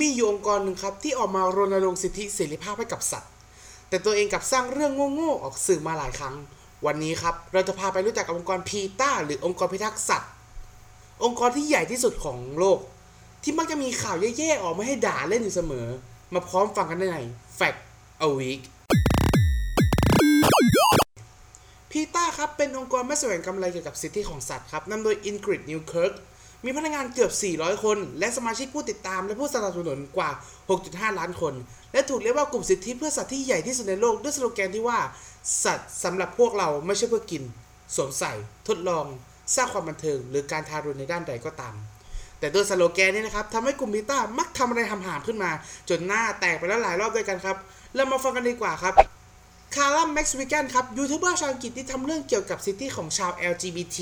มีอยู่องค์กรหนึ่งครับที่ออกมารณรงค์สิทธิเสรีภาพให้กับสัตว์ แต่ตัวเองกลับสร้างเรื่องโง่ๆออกสื่อมาหลายครั้ง วันนี้ครับเราจะพาไปรู้จักกับองค์กรพีต้าหรือองค์กรพิทักษ์สัตว์ องค์กรที่ใหญ่ที่สุดของโลก ที่มักจะมีข่าวแย่ๆออกมาให้ด่าเล่นอยู่เสมอ มาพร้อมฟังกันได้ใน Fact a Week พีต้าครับเป็นองค์กรไม่แสวงกำไรเกี่ยวกับสิทธิของสัตว์ครับนำโดย Ingrid Newkirk มีพนักงานเกือบ 400 คน และสมาชิกผู้ติดตามและผู้สนับสนุนกว่า 6.5 ล้านคน และถูกเรียกว่ากลุ่มสิทธิเพื่อสัตว์ที่ใหญ่ที่สุดในโลกด้วยสโลแกนที่ว่า สัตว์สำหรับพวกเราไม่ใช่เพื่อกิน สวมใส่ ทดลอง สร้างความบันเทิง หรือการทารุณในด้านใดก็ตาม แต่ด้วยสโลแกนนี้นะครับทำให้กลุ่มพีต้ามักทำอะไรห่ามๆขึ้นมา จนหน้าแตกไปแล้วหลายรอบด้วยกันครับ เรามาฟังกันดีกว่าครับ Calum McSwiggan ครับยูทูบเบอร์ชาวอังกฤษที่ทำเรื่องเกี่ยวกับสิทธิของชาว LGBT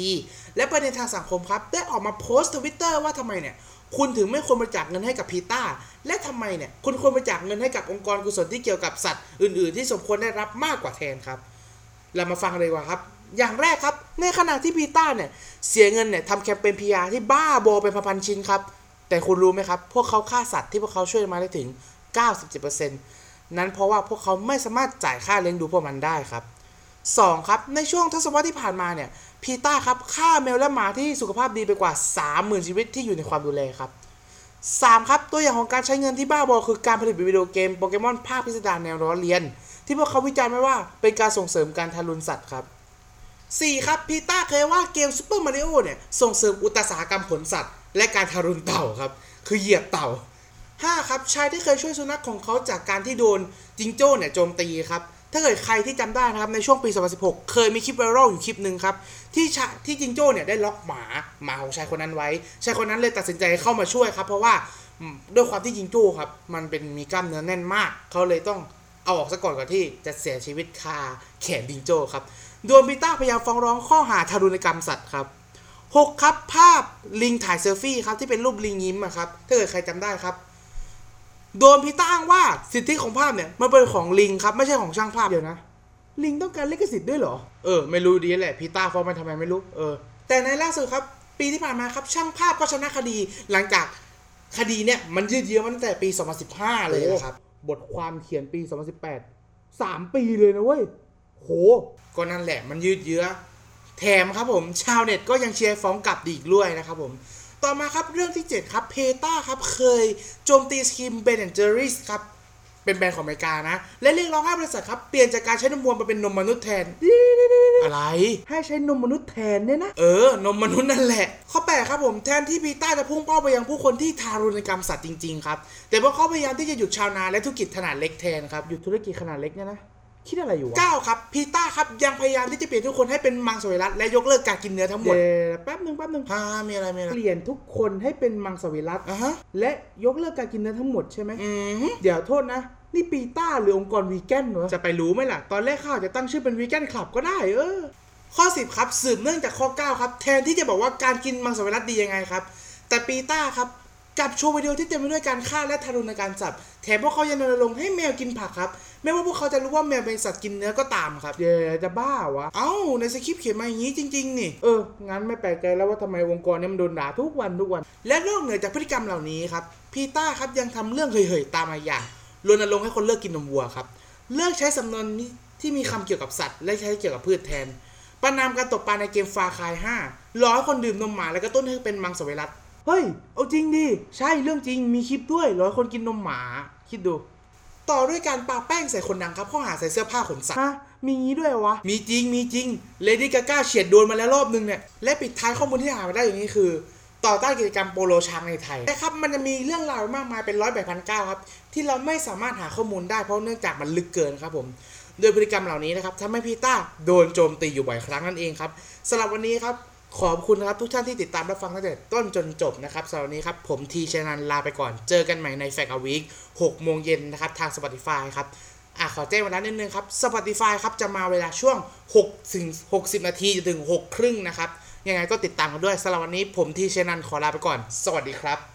และประเด็นทางสังคมครับ ได้ออกมาโพสต์ทวิตเตอร์ว่าทำไมเนี่ย คุณถึงไม่ควรบริจาคเงินให้กับพีต้า และทำไมเนี่ย คุณควรบริจาคเงินให้กับองค์กรกุศลที่เกี่ยวกับสัตว์อื่น ๆ ที่สมควรได้รับมากกว่าแทนครับ เรามาฟังเลยกว่าครับ อย่างแรกครับ ในขณะที่พีต้าเนี่ยเสียเงินเนี่ยทำแคมเปญพีอาที่บ้าบอเป็นพันๆชิ้นครับแต่คุณรู้ไหมครับพวกเขาฆ่าสัตว์ที่พวกเขาช่วยมาได้ถึง 97% นั้นเพราะว่าพวกเขาไม่สามารถจ่ายค่าเลี้ยงดูพวกมันได้ครับ 2. ครับ ในช่วงทศวรรษที่ผ่านมาเนี่ยพีต้าครับฆ่าแมวและหมาที่สุขภาพดีไปกว่า 30,000 ชีวิตที่อยู่ในความดูแลครับ 3. ครับตัวอย่างของการใช้เงินที่บ้าบอคือการผลิตวิดีโอเกมโปเกมอนภาคพิสดารแนวล้อเลียน ที่พวกเขาวิจารณ์ไว้ว่าเป็นการส่งเสริมการทารุณสัตว์ครับ 4. ครับพีต้าเคยว่าเกมซูเปอร์มาริโอเนี่ยส่งเสริมอุตสาหกรรมขนสัตว์ และการทารุณเต่าครับคือเหยียบเต่า 5. ครับชายที่เคยช่วยสุนัขของเขาจากการที่โดนจิงโจ้เนี่ยโจมตีครับถ้าเกิดใครที่จำได้นะครับในช่วงปี 2016 เคยมีคลิปไวรัลอยู่คลิปหนึ่งครับที่ที่จิงโจ้เนี่ยได้ล็อกหมาหมาของชายคนนั้นไว้ ชายคนนั้นเลยตัดสินใจเข้ามาช่วยครับ เพราะว่าด้วยความที่จิงโจ้ครับมันเป็นมีกล้ามเนื้อแน่นมาก เขาเลยต้องเอาออกซะก่อนก่อนที่จะเสียชีวิตคาแขนจิงโจ้ครับโดยพีต้าพยายามฟ้องร้องข้อหาทารุณกรรมสัตว์ครับ6ครับภาพลิงถ่ายเซลฟี่ครับที่เป็นรูปลิงยิ้มครับถ้าเกิดใครจำได้ครับ โดนพี่ตั้งว่าสิทธิของภาพเนี่ยมันเป็นของลิงครับไม่ใช่ของช่างภาพเดียวนะ ลิงต้องการลิขสิทธิ์ด้วยเหรอ เออ ไม่รู้ดีแหละพี่ต้าฟ้องมันทำไมไม่รู้เออแต่ในล่าสุดครับ ปีที่ผ่านมาครับช่างภาพก็ชนะคดี หลังจากคดีเนี่ยมันยืดเยื้อมาตั้งแต่ปี 2015 เลยนะครับ บทความเขียนปี 2018 3 ปีเลยนะเว้ยโหก็นั่นแหละมันยืดเยื้อแถมครับผมชาวเน็ตก็ยังเชียร์ฟ้องกลับอีกด้วยนะครับผม ต่อมาครับเรื่องที่ 7 ครับพีต้าครับเคยโจมตีไอศกรีม Ben & Jerry's ครับเป็นแบรนด์ของอเมริกานะ และเรียกร้องให้บริษัทครับเปลี่ยนจากการใช้นมวัวมาเป็นนมมนุษย์แทน อะไร ให้ใช้นมมนุษย์แทนเนี่ยนะ เออ นมมนุษย์นั่นแหละ ข้อแปดครับผมแทนที่พีต้าจะพุ่งเป้าไปยังผู้คนที่ทารุณกรรมสัตว์จริงๆครับ แต่พวกเขาพยายามที่จะหยุดชาวนาและธุรกิจขนาดเล็กแทนครับหยุดธุรกิจขนาดเล็กเนี่ยนะ คิดอะไรอยู่วะเก้าครับพีต้าครับยังพยายามที่จะเปลี่ยนทุกคนให้เป็นมังสวิรัตและยกเลิกการกินเนื้อทั้งหมดแป๊บหนึ่งแป๊บหนึ่งฮ่ามีอะไรมีอะไรเปลี่ยนทุกคนให้เป็นมังสวิรัตอะฮะและยกเลิกการกินเนื้อทั้งหมดใช่ไหมอืมเดี๋ยวโทษนะนี่ปีต้าหรือองค์กรวีแกนเหรอจะไปรู้ไหมล่ะ ตอนแรกข้าอาจจะตั้งชื่อเป็นวีแกนคลับก็ได้เออ ข้อ 10 ครับ สืบเนื่องจากข้อ 9 ครับ แทนที่จะบอกว่าการกินมังสวิรัตดียังไงครับ แต่ปีต้าครับ กลับโชว์วิดีโอที่เต็มไปด้วยการฆ่าและทารุณการสัตว์แถมพวกเขายังรณรงค์ให้แมวกินผักครับไม่ว่าพวกเขาจะรู้ว่าแมวเป็นสัตว์กินเนื้อก็ตามครับเดี๋ยวจะบ้าวะ เอ้าในสคริปต์เขียนมาอย่างนี้จริงๆ นี่ เออ งั้นไม่แปลกใจแล้วว่าทำไมองค์กรเนี้มันโดนด่าทุกวันทุกวัน และนอกเหนือจากพฤติกรรมเหล่านี้ครับ พีต้าครับยังทำเรื่องเห่ยๆ ตามมาอย่างรณรงค์ให้คนเลิกกินนมวัวครับ เลิกใช้สำนวนที่มีคำเกี่ยวกับสัตว์ และใช้เกี่ยวกับพืชแทนประนามการตกปลาในเกมฟาคาย5รอให้คนดื่มนมหมาแล้วก็ต้นให้เป็นมังสวิรัต เฮ้ย เอาจริงดิ ใช่เรื่องจริงมีคลิปด้วยร้อยคนกินนมหมา คิดดู ต่อด้วยการปาแป้งใส่คนดังครับข้อหาใส่เสื้อผ้าขนสัตว์ฮะมีงี้ด้วยเหรอวะ มีจริงมีจริงเลดี้กาก้าเฉียดโดนมาแล้วรอบนึงเนี่ย และปิดท้ายข้อมูลที่หามาได้อย่างนี้คือ ต่อต้านกิจกรรมโปโลช้างในไทยนะครับมันจะมีเรื่องราวมากมายเป็นร้อยแบบพันเก้าครับที่เราไม่สามารถหาข้อมูลได้เพราะเนื่องจากมันลึกเกินครับผมโดยพฤติกรรมเหล่านี้นะครับทำให้พีต้าโดนโจมตีอยู่บ่อยครั้งนั่นเองครับสำหรับวันนี้ครับ ขอบคุณครับทุกท่านที่ติดตามรับฟังตั้งแต่ต้นจนจบนะครับสำหรับวันนี้ครับ ผมทีชนันลาไปก่อน เจอกันใหม่ใน Fact a Week 6โมงเย็นนะครับทาง Spotify ครับอะขอแจ้งเวลานิดนึงครับ Spotify ครับจะมาเวลาช่วง6ถึง60 นาทีจนถึง6ครึ่งนะครับ ยังไงก็ติดตามกันด้วยสำหรับวันนี้ผมทีเชนันขอลาไปก่อน สวัสดีครับ